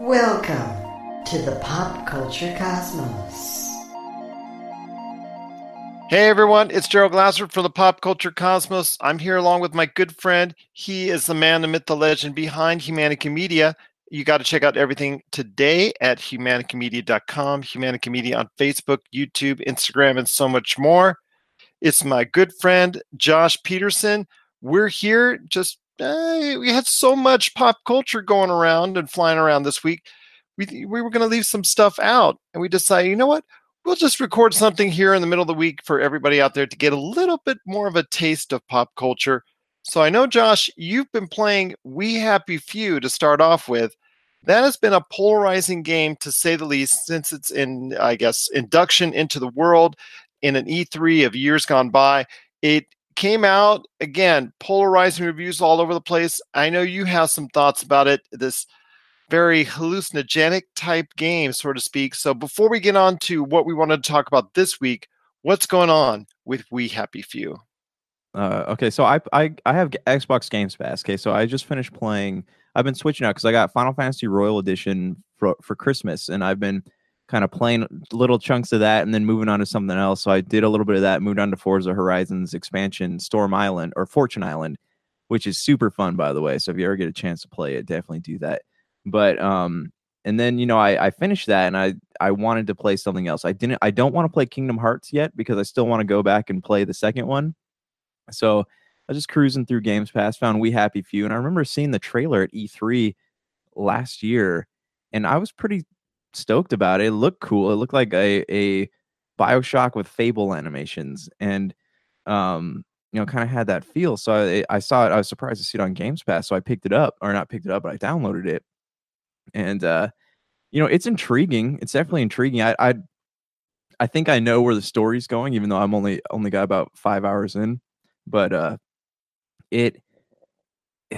Welcome to the Pop Culture Cosmos. Hey everyone, it's Gerald Glassford from the Pop Culture Cosmos. I'm here along with my good friend. He is the man, the myth, the legend behind Humanica Media. You got to check out everything today at humanicamedia.com, Humanica Media on Facebook, YouTube, Instagram, and so much more. It's my good friend Josh Peterson. We're here just uh, we had so much pop culture going around and flying around this week. We we were going to leave some stuff out, and we decided, you know what? We'll just record something here in the middle of the week for everybody out there to get a little bit more of a taste of pop culture. So I know, Josh, you've been playing We Happy Few to start off with. That has been a polarizing game to say the least since it's in, I guess, induction into the world in an E3 of years gone by. It came out again, polarizing reviews all over the place. I know you have some thoughts about it. This very hallucinogenic type game, so to speak. So before we get on to what we wanted to talk about this week, what's going on with We Happy Few? Uh, okay, so I, I I have Xbox Games Pass. Okay, so I just finished playing. I've been switching out because I got Final Fantasy Royal Edition for for Christmas, and I've been kind of playing little chunks of that and then moving on to something else. So I did a little bit of that, moved on to Forza Horizons expansion, Storm Island or Fortune Island, which is super fun, by the way. So if you ever get a chance to play it, definitely do that. But um, and then you know I, I finished that and I I wanted to play something else. I didn't I don't want to play Kingdom Hearts yet because I still want to go back and play the second one. So I was just cruising through Games Pass, found We Happy Few, and I remember seeing the trailer at E3 last year, and I was pretty stoked about it. It looked cool. It looked like a a Bioshock with Fable animations, and um, you know, kind of had that feel. So I, I saw it. I was surprised to see it on Games Pass, so I picked it up, or not picked it up, but I downloaded it, and uh, you know, it's intriguing. It's definitely intriguing. I I I think I know where the story's going, even though I'm only only got about five hours in, but uh, it.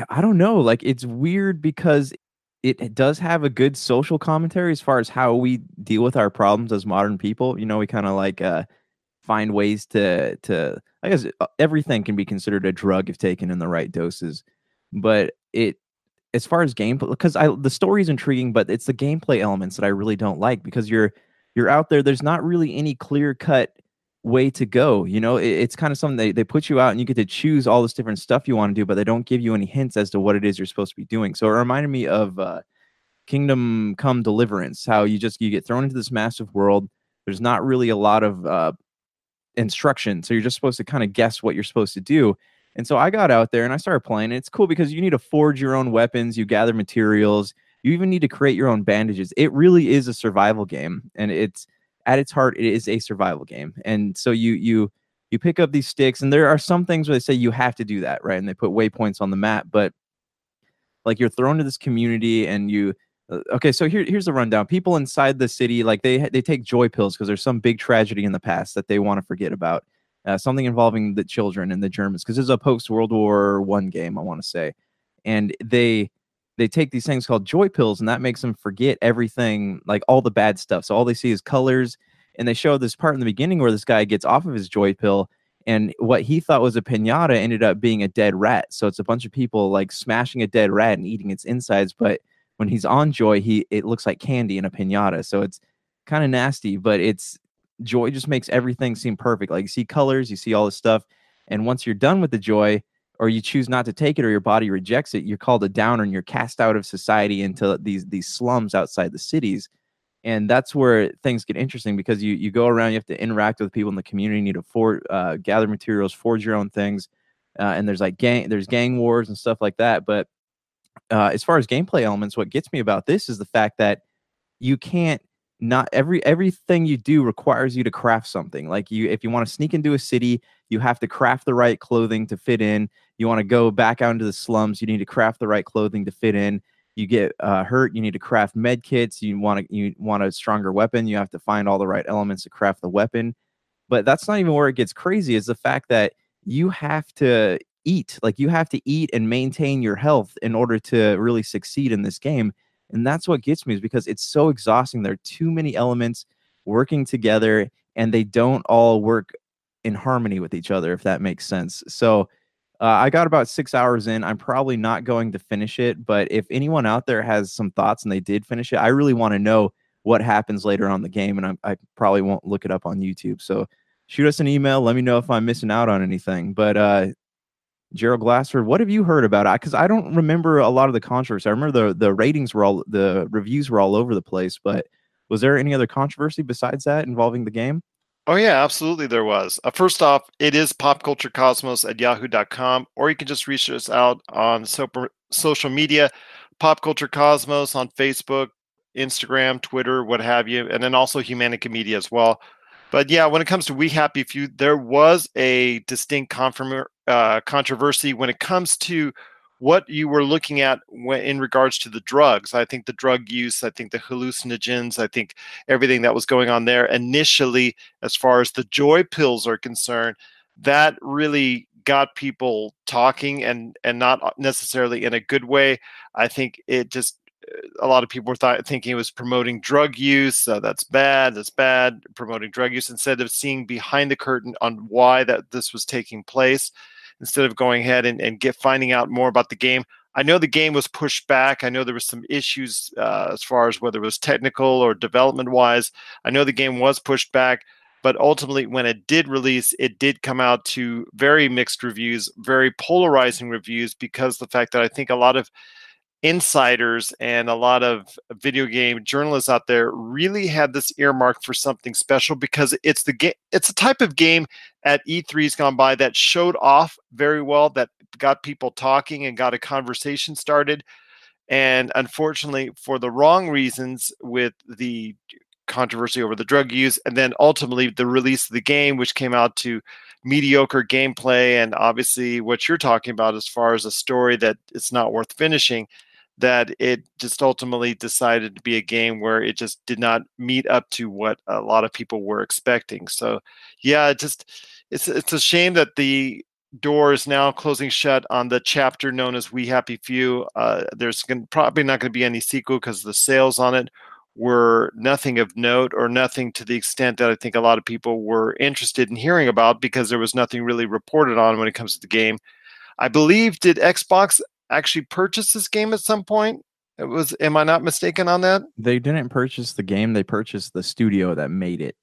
I don't know. Like it's weird because it does have a good social commentary as far as how we deal with our problems as modern people. You know, we kind of like uh, find ways to to. I guess uh, everything can be considered a drug if taken in the right doses, but it as far as gameplay because I the story is intriguing, but it's the gameplay elements that I really don't like because you're you're out there. There's not really any clear cut way to go. You know, it, it's kind of something they, they put you out and you get to choose all this different stuff you want to do, but they don't give you any hints as to what it is you're supposed to be doing. So it reminded me of uh, Kingdom Come Deliverance, how you just you get thrown into this massive world. There's not really a lot of uh, instruction, so you're just supposed to kind of guess what you're supposed to do. And so I got out there and I started playing. It's cool because you need to forge your own weapons, you gather materials, you even need to create your own bandages. It really is a survival game, and it's at its heart it is a survival game. And so you you you pick up these sticks and there are some things where they say you have to do that right? And they put waypoints on the map but like you're thrown to this community and you uh, okay so here, here's the rundown. People inside the city like they they take joy pills because there's some big tragedy in the past that they want to forget about uh, something involving the children and the germans because this is a post world war one game i want to say. And they they take these things called joy pills and that makes them forget everything like all the bad stuff. So all they see is colors and they show this part in the beginning where this guy gets off of his joy pill and what he thought was a piñata ended up being a dead rat. So it's a bunch of people like smashing a dead rat and eating its insides but when he's on joy he it looks like candy in a piñata so it's kind of nasty but it's joy just makes everything seem perfect. Like you see colors you see all this stuff and once you're done with the joy or you choose not to take it or your body rejects it, you're called a downer and you're cast out of society into these these slums outside the cities. And that's where things get interesting because you you go around, you have to interact with people in the community, you need to for, uh, gather materials, forge your own things, uh, and there's like gang there's gang wars and stuff like that. But uh, as far as gameplay elements, what gets me about this is the fact that you can't not every everything you do requires you to craft something like you if you want to sneak into a city you have to craft the right clothing to fit in you want to go back out into the slums you need to craft the right clothing to fit in you get uh, hurt you need to craft med kits you want to you want a stronger weapon you have to find all the right elements to craft the weapon but that's not even where it gets crazy is the fact that you have to eat like you have to eat and maintain your health in order to really succeed in this game and that's what gets me is because it's so exhausting. There are too many elements working together and they don't all work in harmony with each other, if that makes sense. So Uh, I got about six hours in. I'm probably not going to finish it, but if anyone out there has some thoughts and they did finish it, I really want to know what happens later on the game, and I, I probably won't look it up on YouTube. So shoot us an email. Let me know if I'm missing out on anything. But uh, Gerald Glassford, what have you heard about it? Because I don't remember a lot of the controversy. I remember the the ratings were all the reviews were all over the place, but was there any other controversy besides that involving the game? Oh, yeah, absolutely. There was. Uh, first off, it is popculturecosmos at yahoo.com, or you can just reach us out on so- social media, Pop Culture Cosmos on Facebook, Instagram, Twitter, what have you, and then also Humanica Media as well. But yeah, when it comes to We Happy Few, there was a distinct confirm- uh, controversy when it comes to what you were looking at in regards to the drugs. I think the drug use, I think the hallucinogens, I think everything that was going on there initially, as far as the joy pills are concerned, that really got people talking and and not necessarily in a good way. I think it just a lot of people were th- thinking it was promoting drug use. Uh, that's bad. That's bad. Promoting drug use instead of seeing behind the curtain on why that this was taking place instead of going ahead and, and get finding out more about the game. I know the game was pushed back. I know there was some issues uh, as far as whether it was technical or development wise. I know the game was pushed back, but ultimately, when it did release, it did come out to very mixed reviews, very polarizing reviews, because the fact that I think a lot of insiders and a lot of video game journalists out there really had this earmarked for something special because it's the game it's a type of game at E3's gone by that showed off very well that got people talking and got a conversation started. And unfortunately for the wrong reasons with the controversy over the drug use and then ultimately the release of the game which came out to mediocre gameplay and obviously what you're talking about as far as a story that it's not worth finishing that it just ultimately decided to be a game where it just did not meet up to what a lot of people were expecting. So, yeah, it just it's it's a shame that the door is now closing shut on the chapter known as We Happy Few. Uh, there's gonna, probably not going to be any sequel because the sales on it were nothing of note or nothing to the extent that I think a lot of people were interested in hearing about because there was nothing really reported on when it comes to the game. I believe did Xbox actually purchased this game at some point? It was. Am I not mistaken on that? They didn't purchase the game. They purchased the studio that made it.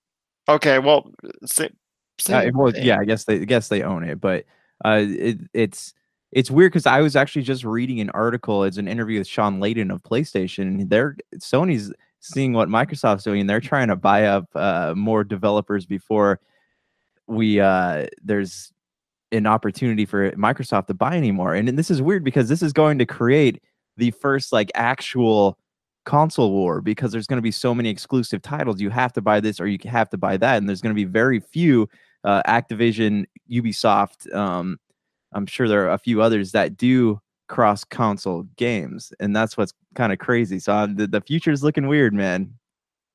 Okay. Well, same, same uh, well yeah. I guess they I guess they own it, but uh, it, it's it's weird because I was actually just reading an article. It's an interview with Shawn Layden of PlayStation, and they're Sony's seeing what Microsoft's doing, and they're trying to buy up uh, more developers before we uh, there's an opportunity for Microsoft to buy anymore. And, and this is weird because this is going to create the first like actual console war because there's going to be so many exclusive titles. You have to buy this or you have to buy that, and there's going to be very few uh, Activision, Ubisoft. Um, I'm sure there are a few others that do cross console games, and that's what's kind of crazy. So uh, the the future is looking weird, man.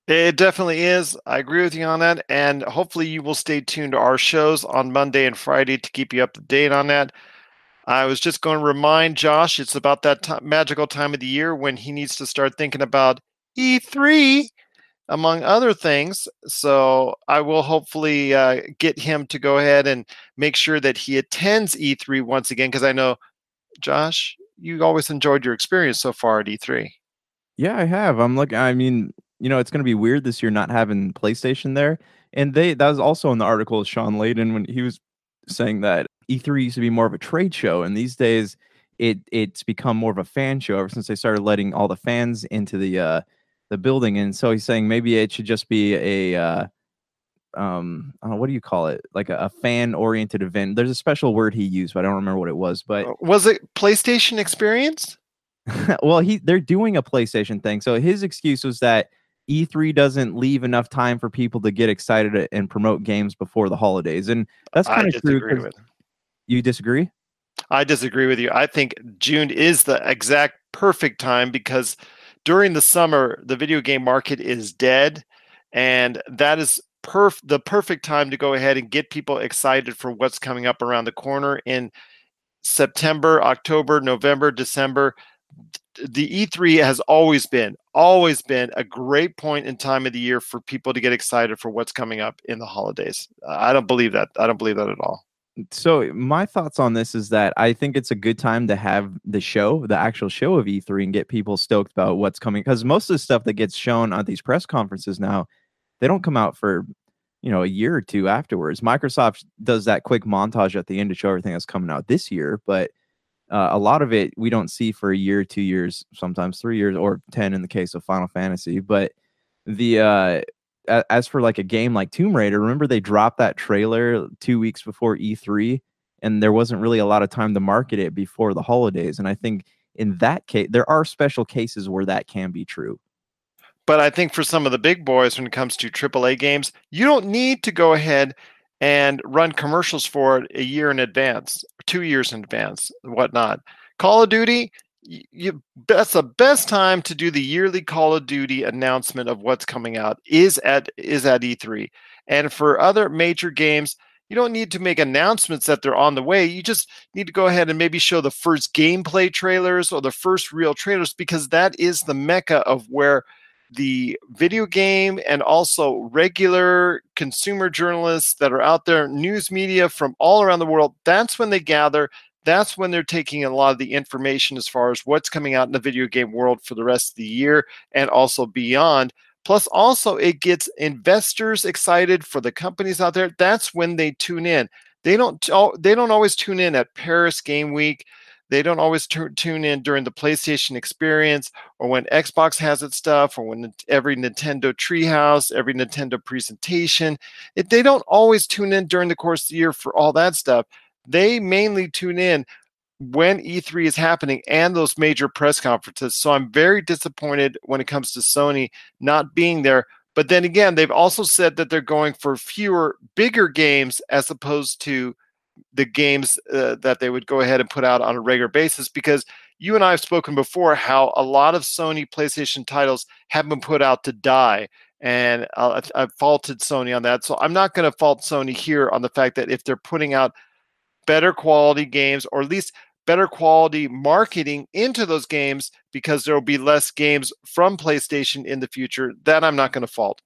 It definitely is. I agree with you on that. And hopefully, you will stay tuned to our shows on Monday and Friday to keep you up to date on that. I was just going to remind Josh it's about that t- magical time of the year when he needs to start thinking about E3, among other things. So I will hopefully uh, get him to go ahead and make sure that he attends E3 once again because I know, Josh, you always enjoyed your experience so far at E3. Yeah, I have. I'm looking. I mean, you know, it's going to be weird this year not having PlayStation there. And they that was also in the article of Shawn Layden when he was saying that E3 used to be more of a trade show, and these days it it's become more of a fan show ever since they started letting all the fans into the uh, the building. And so he's saying maybe it should just be a uh, um know, what do you call it like a, a fan oriented event there's a special word he used but i don't remember what it was but uh, was it playstation experience well he they're doing a playstation thing so his excuse was that E3 doesn't leave enough time for people to get excited and promote games before the holidays. And that's kind of true. You disagree? I disagree with you. I think June is the exact perfect time because during the summer, the video game market is dead. And that is perf- the perfect time to go ahead and get people excited for what's coming up around the corner in September, October, November, December the E3 has always been, always been a great point in time of the year for people to get excited for what's coming up in the holidays. I don't believe that. I don't believe that at all. So my thoughts on this is that I think it's a good time to have the show, the actual show of E3, and get people stoked about what's coming. Because most of the stuff that gets shown at these press conferences now, they don't come out for you know a year or two afterwards. Microsoft does that quick montage at the end to show everything that's coming out this year, but uh, a lot of it we don't see for a year, two years, sometimes three years, or ten in the case of Final Fantasy. But the uh, as for like a game like Tomb Raider, remember they dropped that trailer two weeks before E3, and there wasn't really a lot of time to market it before the holidays. And I think in that case, there are special cases where that can be true. But I think for some of the big boys, when it comes to AAA games, you don't need to go ahead and run commercials for it a year in advance, two years in advance, whatnot. Call of Duty, you that's the best time to do the yearly Call of Duty announcement of what's coming out is at is at E3. And for other major games, you don't need to make announcements that they're on the way. You just need to go ahead and maybe show the first gameplay trailers or the first real trailers because that is the mecca of where the video game and also regular consumer journalists that are out there, news media from all around the world, that's when they gather that's when they're taking a lot of the information as far as what's coming out in the video game world for the rest of the year and also beyond. Plus, also, it gets investors excited for the companies out there. That's when they tune in. They don't. They don't always tune in at Paris Game Week. They don't always t- tune in during the PlayStation Experience or when Xbox has its stuff or when every Nintendo Treehouse, every Nintendo presentation. They don't always tune in during the course of the year for all that stuff they mainly tune in when E3 is happening and those major press conferences. So I'm very disappointed when it comes to Sony not being there. But then again, they've also said that they're going for fewer, bigger games as opposed to the games uh, that they would go ahead and put out on a regular basis because you and I have spoken before how a lot of Sony PlayStation titles have been put out to die. And uh, I've faulted Sony on that. So I'm not going to fault Sony here on the fact that if they're putting out better quality games or at least better quality marketing into those games because there will be less games from PlayStation in the future. That I'm not going to fault.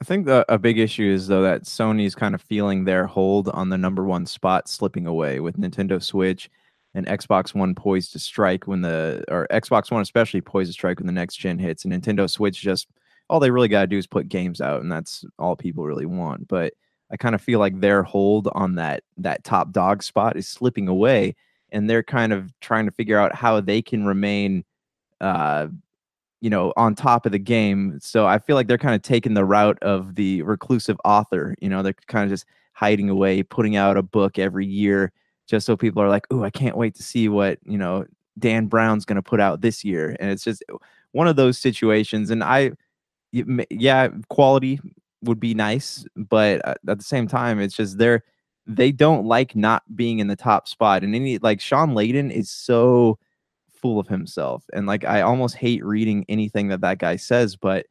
I think the, a big issue is though that Sony's kind of feeling their hold on the number one spot slipping away with Nintendo Switch and Xbox One poised to strike when the or Xbox One especially poised to strike when the next gen hits and Nintendo Switch just all they really got to do is put games out and that's all people really want. But I kind of feel like their hold on that that top dog spot is slipping away, and they're kind of trying to figure out how they can remain, uh, you know, on top of the game. So I feel like they're kind of taking the route of the reclusive author. You know, they're kind of just hiding away, putting out a book every year, just so people are like, "Oh, I can't wait to see what you know Dan Brown's going to put out this year." And it's just uh, one of those situations. And I, yeah, quality would be nice, but uh, at the same time, it's just they're they don't like not being in the top spot. And any like Shawn Layden is so full of himself, and like I almost hate reading anything that that guy says, but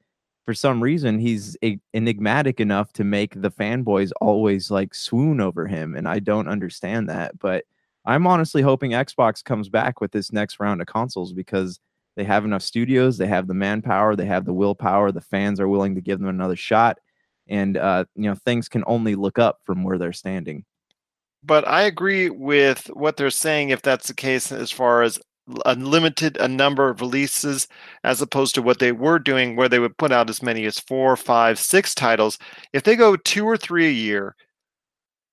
for some reason he's enigmatic enough to make the fanboys always like swoon over him, and I don't understand that. But I'm honestly hoping Xbox comes back with this next round of consoles because they have enough studios, they have the manpower, they have the willpower, the fans are willing to give them another shot and uh, you know things can only look up from where they're standing. But I agree with what they're saying if that's the case as far as unlimited a number of releases as opposed to what they were doing where they would put out as many as four five six titles if they go two or three a year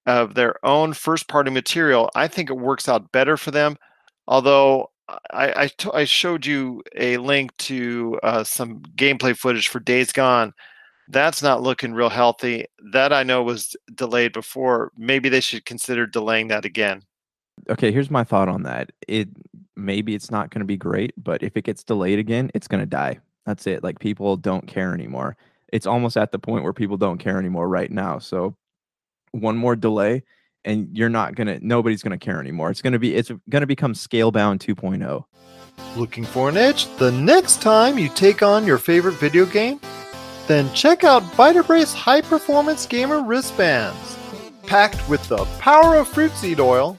of their own first party material i think it works out better for them although I, I, t- I showed you a link to uh, some gameplay footage for days gone that's not looking real healthy. That I know was delayed before. Maybe they should consider delaying that again. Okay, here's my thought on that. It maybe it's not going to be great, but if it gets delayed again, it's going to die. That's it. Like people don't care anymore. It's almost at the point where people don't care anymore right now. So one more delay and you're not going to nobody's going to care anymore. It's going to be it's going to become Scalebound 2.0. Looking for an edge the next time you take on your favorite video game? Then check out Vitabrace High Performance Gamer Wristbands. Packed with the power of fruit seed oil,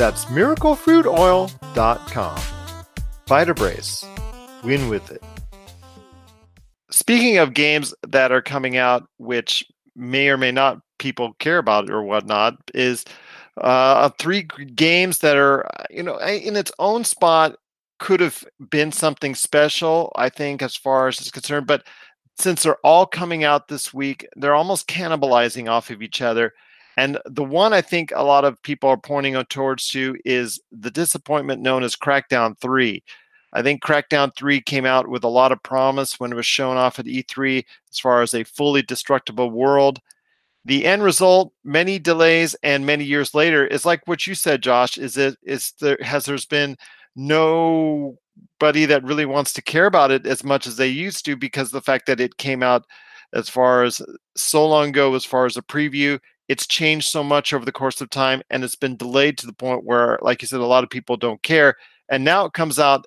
That's miraclefruitoil.com. Vitabrace. Win with it. Speaking of games that are coming out, which may or may not people care about or whatnot, is uh, three games that are, you know, in its own spot could have been something special, I think, as far as it's concerned. But since they're all coming out this week, they're almost cannibalizing off of each other. And the one I think a lot of people are pointing towards to is the disappointment known as Crackdown 3. I think Crackdown 3 came out with a lot of promise when it was shown off at E3 as far as a fully destructible world. The end result, many delays and many years later, is like what you said, Josh. Is it is there has there's been nobody that really wants to care about it as much as they used to because the fact that it came out as far as so long ago as far as a preview it's changed so much over the course of time and it's been delayed to the point where like you said a lot of people don't care and now it comes out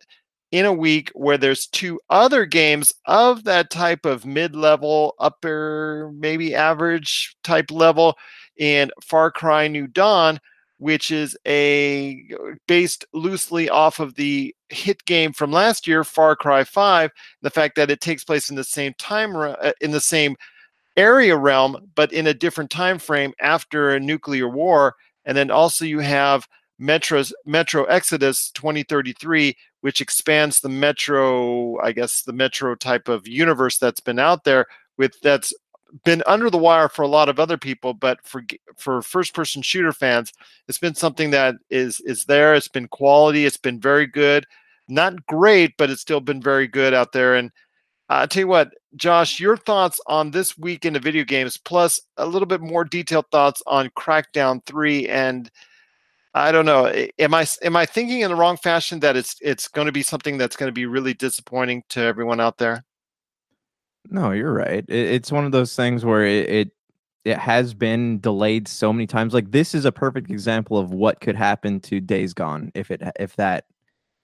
in a week where there's two other games of that type of mid-level, upper, maybe average type level in Far Cry New Dawn, which is a based loosely off of the hit game from last year, Far Cry 5. The fact that it takes place in the same time uh, in the same area realm, but in a different time frame after a nuclear war. And then also you have Metro's Metro Exodus 2033, which expands the Metro, I guess the Metro type of universe that's been out there with that's been under the wire for a lot of other people, but for for first person shooter fans, it's been something that is is there. It's been quality. It's been very good. Not great, but it's still been very good out there. And uh, I'll tell you what, Josh, your thoughts on this week in the video games, plus a little bit more detailed thoughts on Crackdown 3 and I don't know. Am I am I thinking in the wrong fashion that it's it's going to be something that's going to be really disappointing to everyone out there? No, you're right. It, it's one of those things where it, it it has been delayed so many times. Like this is a perfect example of what could happen to Days Gone if it if that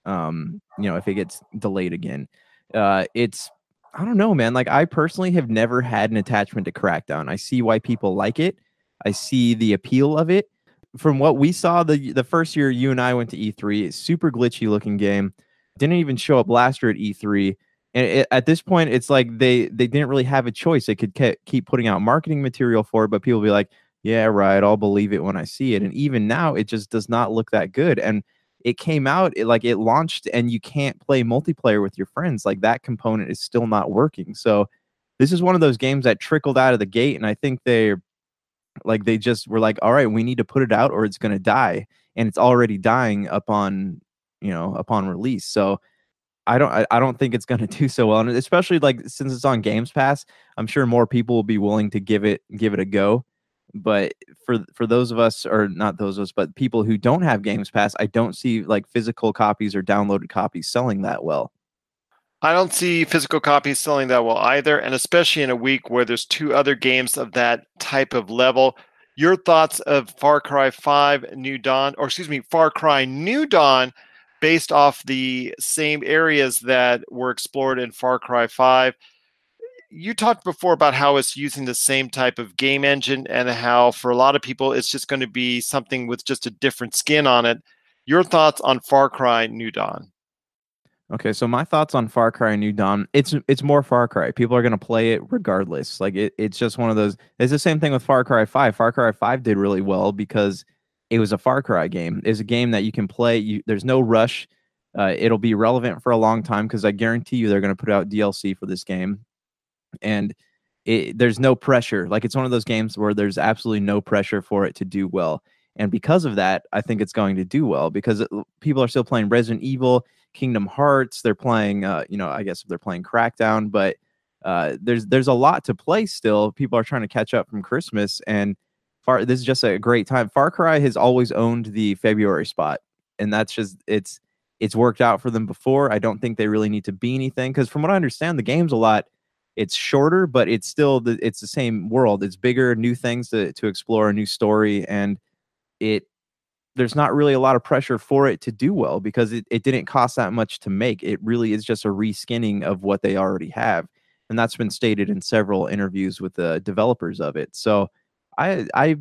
um you know if it gets delayed again. Uh, it's I don't know, man. Like I personally have never had an attachment to Crackdown. I see why people like it. I see the appeal of it from what we saw the the first year you and I went to E3, super glitchy looking game. Didn't even show up last year at E3. And it, at this point, it's like they they didn't really have a choice. They could ke- keep putting out marketing material for it, but people be like, "Yeah, right, I'll believe it when I see it." And even now, it just does not look that good. And it came out it, like it launched, and you can't play multiplayer with your friends. Like that component is still not working. So this is one of those games that trickled out of the gate, and I think they're like they just were like, all right, we need to put it out or it's going to die, and it's already dying upon you know upon release. So I don't I, I don't think it's going to do so well, and especially like since it's on Games Pass, I'm sure more people will be willing to give it give it a go. But for for those of us, or not those of us, but people who don't have Games Pass, I don't see like physical copies or downloaded copies selling that well. I don't see physical copies selling that well either, and especially in a week where there's two other games of that type of level. Your thoughts of Far Cry 5 New Dawn, or excuse me, Far Cry New Dawn, based off the same areas that were explored in Far Cry 5. You talked before about how it's using the same type of game engine and how for a lot of people it's just going to be something with just a different skin on it. Your thoughts on Far Cry New Dawn? Okay, so my thoughts on Far Cry New Dawn, it's it's more Far Cry. People are gonna play it regardless. Like it, it's just one of those. It's the same thing with Far Cry Five. Far Cry Five did really well because it was a Far Cry game. It's a game that you can play. You, there's no rush. Uh, it'll be relevant for a long time because I guarantee you they're gonna put out DLC for this game, and it, there's no pressure. Like it's one of those games where there's absolutely no pressure for it to do well. And because of that, I think it's going to do well because it, people are still playing Resident Evil Kingdom Hearts. They're playing, uh, you know, I guess they're playing Crackdown, but uh, there's there's a lot to play still. People are trying to catch up from Christmas, and Far this is just a great time. Far Cry has always owned the February spot, and that's just it's it's worked out for them before. I don't think they really need to be anything because from what I understand, the game's a lot. It's shorter, but it's still the it's the same world. It's bigger, new things to to explore, a new story, and it there's not really a lot of pressure for it to do well because it, it didn't cost that much to make. It really is just a reskinning of what they already have. And that's been stated in several interviews with the developers of it. So I I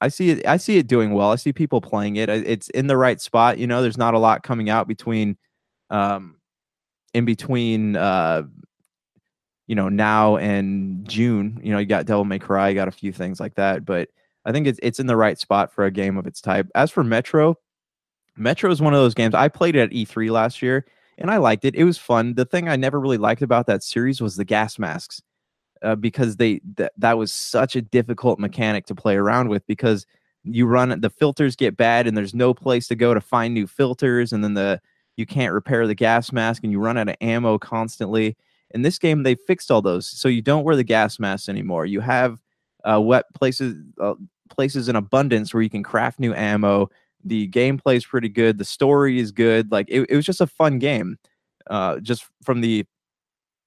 I see it I see it doing well. I see people playing it. It's in the right spot. You know, there's not a lot coming out between um in between uh you know now and June. You know, you got Devil May Cry, you got a few things like that, but I think it's it's in the right spot for a game of its type. As for Metro, Metro is one of those games I played it at E3 last year and I liked it. It was fun. The thing I never really liked about that series was the gas masks. Uh, because they th- that was such a difficult mechanic to play around with because you run the filters get bad and there's no place to go to find new filters and then the you can't repair the gas mask and you run out of ammo constantly in this game they fixed all those so you don't wear the gas mask anymore you have uh, wet places uh, places in abundance where you can craft new ammo. The gameplay is pretty good. The story is good. Like it, it was just a fun game. Uh, just from the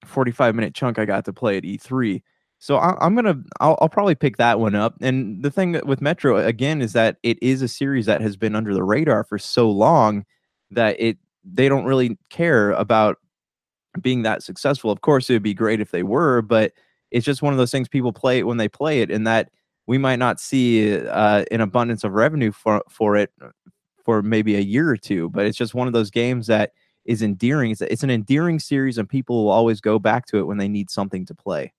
45 minute chunk I got to play at E3. So I, am gonna, I'll, I'll, probably pick that one up. And the thing with Metro again is that it is a series that has been under the radar for so long that it they don't really care about being that successful. Of course, it would be great if they were, but it's just one of those things people play it when they play it, and that we might not see uh, an abundance of revenue for for it for maybe a year or two. But it's just one of those games that is endearing. It's, it's an endearing series, and people will always go back to it when they need something to play.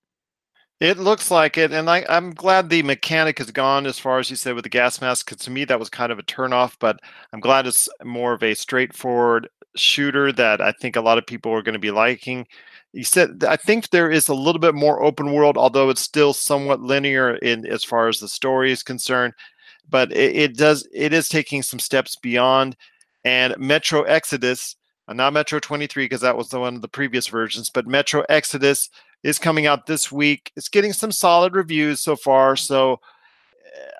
It looks like it, and I, am glad the mechanic is gone as far as you said with the gas mask. Because to me, that was kind of a turnoff. But I'm glad it's more of a straightforward shooter that I think a lot of people are going to be liking you said I think there is a little bit more open world, although it's still somewhat linear in as far as the story is concerned. But it, it does it is taking some steps beyond. And Metro Exodus, uh, not Metro 23 because that was the one of the previous versions, but Metro Exodus is coming out this week. It's getting some solid reviews so far. So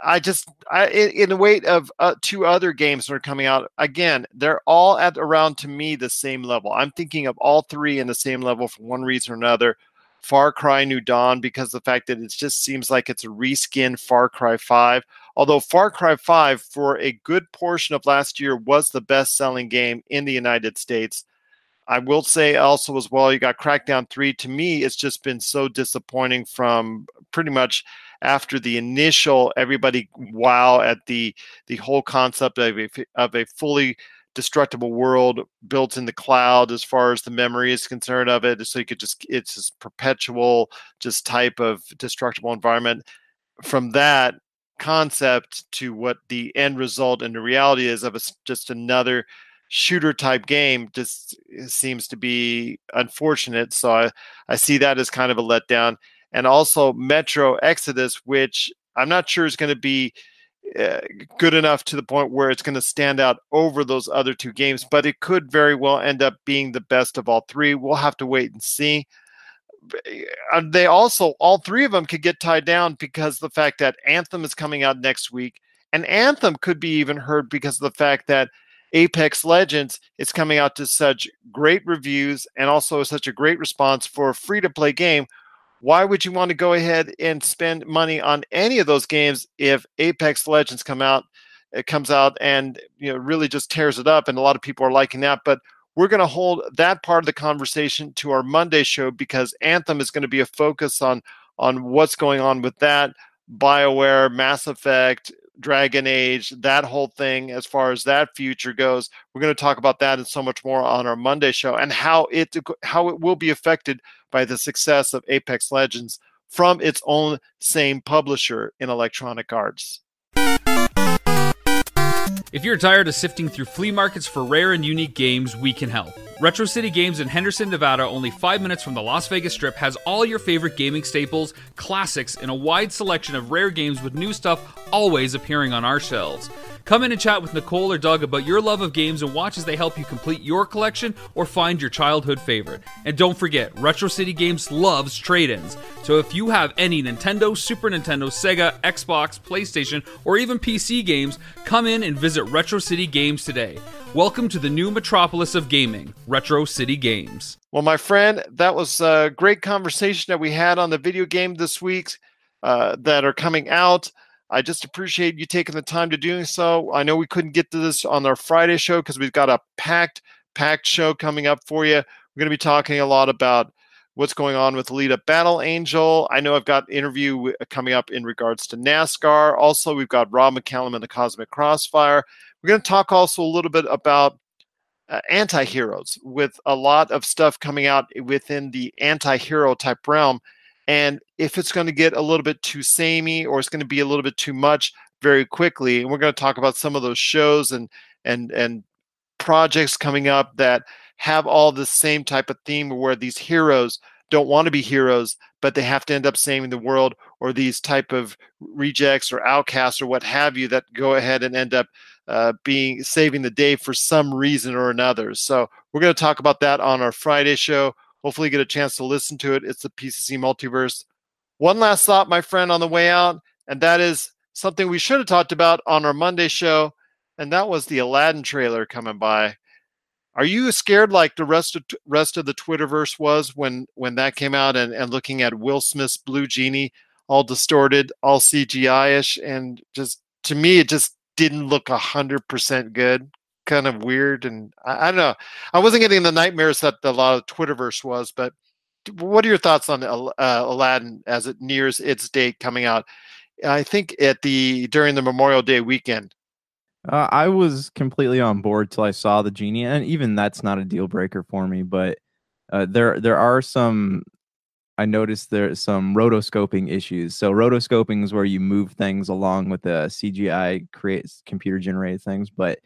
I just, I in, the weight of uh, two other games that are coming out again, they're all at around to me the same level. I'm thinking of all three in the same level for one reason or another. Far Cry New Dawn because the fact that it just seems like it's a reskin Far Cry 5. Although Far Cry 5 for a good portion of last year was the best selling game in the United States. I will say also as well, you got Crackdown 3. To me, it's just been so disappointing from pretty much after the initial everybody wow at the the whole concept of a, of a fully destructible world built in the cloud as far as the memory is concerned of it. So you could just it's this perpetual just type of destructible environment. From that concept to what the end result and the reality is of a, just another shooter type game just seems to be unfortunate. So I, I see that as kind of a letdown and also Metro Exodus, which I'm not sure is going to be uh, good enough to the point where it's going to stand out over those other two games, but it could very well end up being the best of all three. We'll have to wait and see. And they also, all three of them could get tied down because the fact that Anthem is coming out next week, and Anthem could be even heard because of the fact that Apex Legends is coming out to such great reviews and also such a great response for a free to play game why would you want to go ahead and spend money on any of those games if Apex Legends come out it comes out and you know really just tears it up and a lot of people are liking that but we're going to hold that part of the conversation to our Monday show because Anthem is going to be a focus on on what's going on with that BioWare, Mass Effect, Dragon Age, that whole thing as far as that future goes. We're going to talk about that and so much more on our Monday show and how it how it will be affected by the success of Apex Legends from its own same publisher in Electronic Arts. If you're tired of sifting through flea markets for rare and unique games, we can help. Retro City Games in Henderson, Nevada, only five minutes from the Las Vegas Strip, has all your favorite gaming staples, classics, and a wide selection of rare games with new stuff always appearing on our shelves. Come in and chat with Nicole or Doug about your love of games and watch as they help you complete your collection or find your childhood favorite. And don't forget, Retro City Games loves trade ins. So if you have any Nintendo, Super Nintendo, Sega, Xbox, PlayStation, or even PC games, come in and visit Retro City Games today. Welcome to the new metropolis of gaming, Retro City Games. Well, my friend, that was a great conversation that we had on the video game this week uh, that are coming out. I just appreciate you taking the time to doing so. I know we couldn't get to this on our Friday show because we've got a packed, packed show coming up for you. We're going to be talking a lot about what's going on with Alita Battle Angel. I know I've got interview coming up in regards to NASCAR. Also, we've got Rob McCallum and the Cosmic Crossfire. We're going to talk also a little bit about uh, anti-heroes with a lot of stuff coming out within the anti-hero type realm and if it's going to get a little bit too samey or it's going to be a little bit too much very quickly and we're going to talk about some of those shows and and and projects coming up that have all the same type of theme where these heroes don't want to be heroes but they have to end up saving the world or these type of rejects or outcasts or what have you that go ahead and end up uh, being saving the day for some reason or another. So we're going to talk about that on our Friday show. Hopefully, get a chance to listen to it. It's the PCC Multiverse. One last thought, my friend, on the way out, and that is something we should have talked about on our Monday show, and that was the Aladdin trailer coming by. Are you scared like the rest of rest of the Twitterverse was when when that came out and, and looking at Will Smith's Blue Genie, all distorted, all CGI ish, and just to me it just didn't look a hundred percent good. Kind of weird, and I, I, don't know. I wasn't getting the nightmares that a lot of Twitterverse was, but what are your thoughts on uh, Aladdin as it nears its date coming out? I think at the during the Memorial Day weekend. Uh, I was completely on board till I saw the genie, and even that's not a deal breaker for me. But uh, there there are some I noticed there's some rotoscoping issues. So rotoscoping is where you move things along with the CGI creates computer generated things, but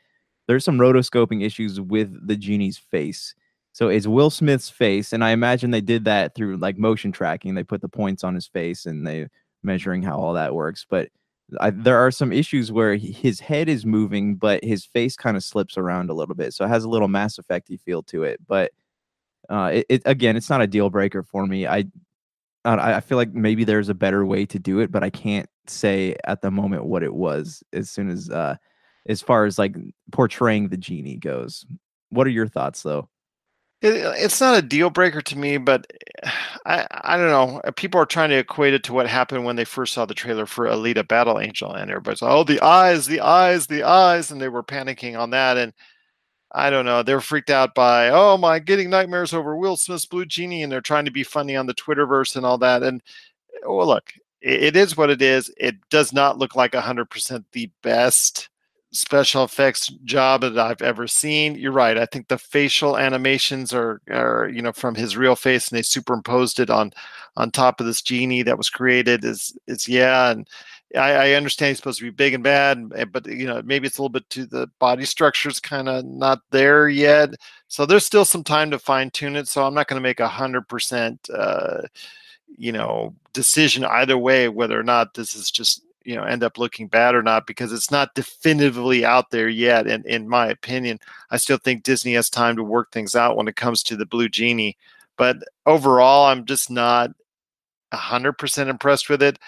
there's some rotoscoping issues with the genie's face. So it's Will Smith's face, and I imagine they did that through like motion tracking. They put the points on his face and they measuring how all that works. But I, there are some issues where he, his head is moving, but his face kind of slips around a little bit. So it has a little Mass Effecty feel to it. But uh, it, it, again, it's not a deal breaker for me. I I feel like maybe there's a better way to do it, but I can't say at the moment what it was. As soon as, uh, as far as like portraying the genie goes, what are your thoughts though? It, uh, it's not a deal breaker to me, but eh, I I don't know. Uh, people are trying to equate it to what happened when they first saw the trailer for Alita Battle Angel, and everybody's like, "Oh, the eyes, the eyes, the eyes," and they were panicking on that. And I don't know. They're freaked out by, oh my, getting nightmares over Will Smith's Blue Genie, and they're trying to be funny on the Twitterverse and all that. And eh, well, look, it, it is what it is. It does not look like 100% the best special effects job that I've ever seen. You're right. I think the facial animations are, are you know, from his real face, and they superimposed it on on top of this genie that was created. Is is yeah, and I, I, understand he's supposed to be big and bad, eh, but you know maybe it's a little bit to the body structure's kind of not there yet. So there's still some time to fine tune it. So I'm not going to make a hundred percent, uh, you know, decision either way whether or not this is just you know end up looking bad or not because it's not definitively out there yet. And in my opinion, I still think Disney has time to work things out when it comes to the Blue Genie. But overall, I'm just not hundred percent impressed with it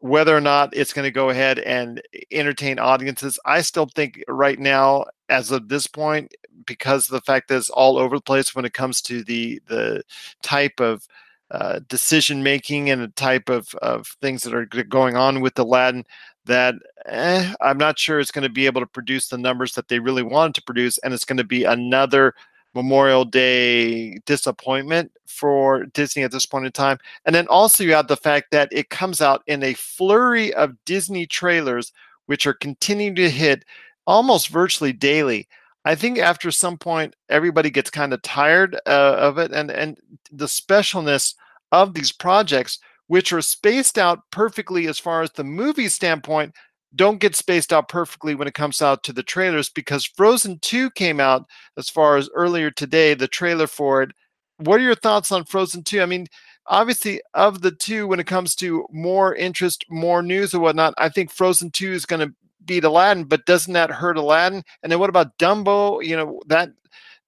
whether or not it's going to go ahead and entertain audiences. I still think right now, as of this point, because of the fact that it's all over the place when it comes to the the type of uh, decision making and the type of, of things that are going on with Aladdin, that eh, I'm not sure it's going to be able to produce the numbers that they really wanted to produce, and it's going to be another Memorial Day disappointment for Disney at this point in time. And then also you have the fact that it comes out in a flurry of Disney trailers, which are continuing to hit almost virtually daily. I think after some point, everybody gets kind of tired uh, of it, and and the specialness of these projects, which are spaced out perfectly as far as the movie standpoint, don't get spaced out perfectly when it comes out to the trailers because Frozen 2 came out as far as earlier today, the trailer for it. What are your thoughts on Frozen 2? I mean, obviously, of the two, when it comes to more interest, more news, and whatnot, I think Frozen 2 is going to beat Aladdin, but doesn't that hurt Aladdin? And then what about Dumbo? You know, that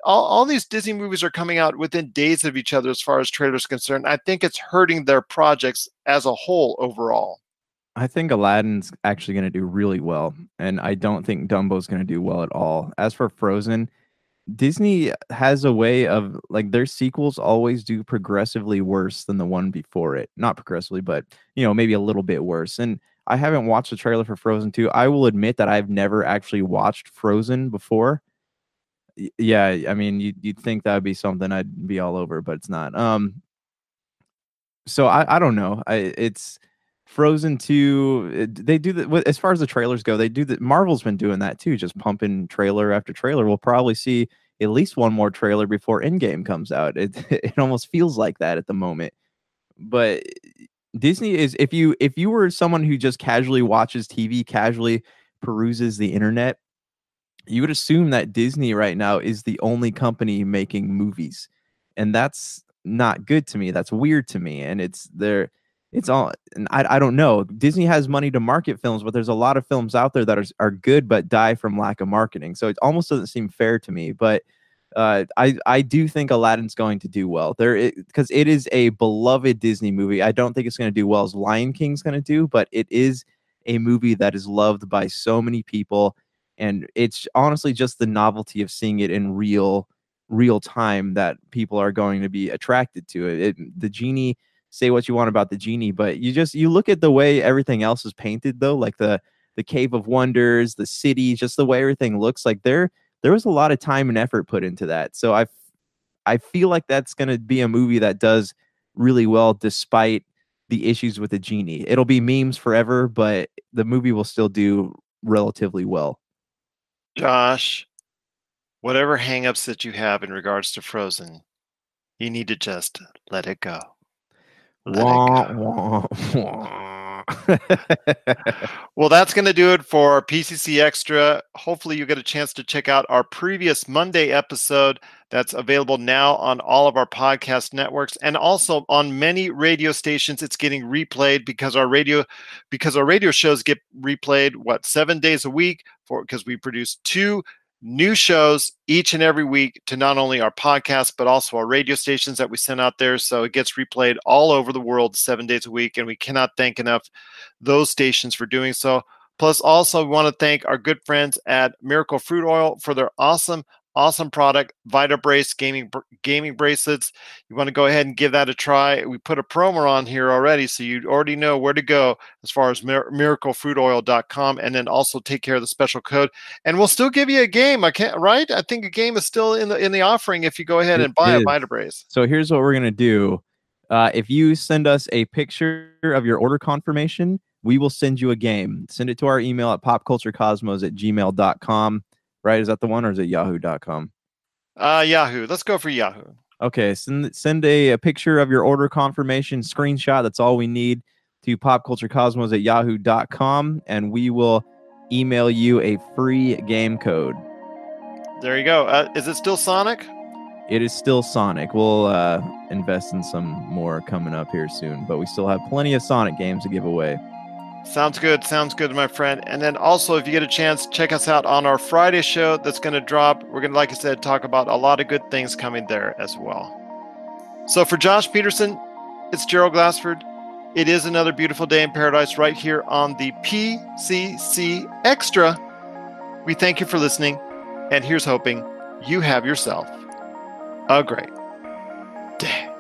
all, all these Disney movies are coming out within days of each other as far as trailers concerned. I think it's hurting their projects as a whole overall. I think Aladdin's actually going to do really well, and I don't think Dumbo's going to do well at all. As for Frozen, Disney has a way of like their sequels always do progressively worse than the one before it. Not progressively, but you know, maybe a little bit worse. And I haven't watched the trailer for Frozen 2. I will admit that I've never actually watched Frozen before. Y- Yeah, I mean, you'd, you'd think that would be something I'd be all over, but it's not. Um, so I, I don't know. I it's Frozen 2. They do that as far as the trailers go. They do that. Marvel's been doing that too, just pumping trailer after trailer. We'll probably see at least one more trailer before Endgame comes out. It it almost feels like that at the moment. But Disney is if you if you were someone who just casually watches TV, casually peruses the internet, you would assume that Disney right now is the only company making movies. And that's not good to me. That's weird to me. And it's there it's all I, I don't know. Disney has money to market films, but there's a lot of films out there that are, are good but die from lack of marketing. So it almost doesn't seem fair to me. But uh, I I do think Aladdin's going to do well there because it is a beloved Disney movie. I don't think it's going to do well as Lion King's going to do, but it is a movie that is loved by so many people, and it's honestly just the novelty of seeing it in real real time that people are going to be attracted to it. it the genie say what you want about the genie, but you just you look at the way everything else is painted though, like the the Cave of Wonders, the city, just the way everything looks like there there was a lot of time and effort put into that. So I I feel like that's going to be a movie that does really well despite the issues with the genie. It'll be memes forever, but the movie will still do relatively well. Josh, whatever hangups that you have in regards to Frozen, you need to just let it go. Wah, wah, wah. Well, that's going to do it for PCC Extra. Hopefully, you get a chance to check out our previous Monday episode that's available now on all of our podcast networks and also on many radio stations. It's getting replayed because our radio because our radio shows get replayed what seven days a week for because we produce two new shows each and every week to not only our podcast but also our radio stations that we send out there. So it gets replayed all over the world seven days a week and we cannot thank enough those stations for doing so. Plus also we want to thank our good friends at miracle fruit oil for their awesome awesome product vita brace gaming gaming bracelets you want to go ahead and give that a try we put a promo on here already so you already know where to go as far as mir- miraclefruitoil.com and then also take care of the special code and we'll still give you a game. I can't right. I think a game is still in the in the offering if you go ahead and buy a Vita Brace. So here's what we're gonna do. Uh, if you send us a picture of your order confirmation, we will send you a game. Send it to our email at popculturecosmos at gmail.com. Right? Is that the one or is it yahoo.com? Uh, Yahoo. Let's go for Yahoo. Okay, send send a, a picture of your order confirmation screenshot. That's all we need to popculturecosmos at yahoo.com, and we will email you a free game code. There you go. Uh, is it still Sonic? It is still Sonic. We'll uh, invest in some more coming up here soon, but we still have plenty of Sonic games to give away. Sounds good. Sounds good, my friend. And then also, if you get a chance, check us out on our Friday show that's going to drop. We're going to, like I said, talk about a lot of good things coming there as well. So for Josh Peterson, it's Gerald Glassford. It is another beautiful day in paradise right here on the PCC Extra. We thank you for listening, and here's hoping you have yourself a great day.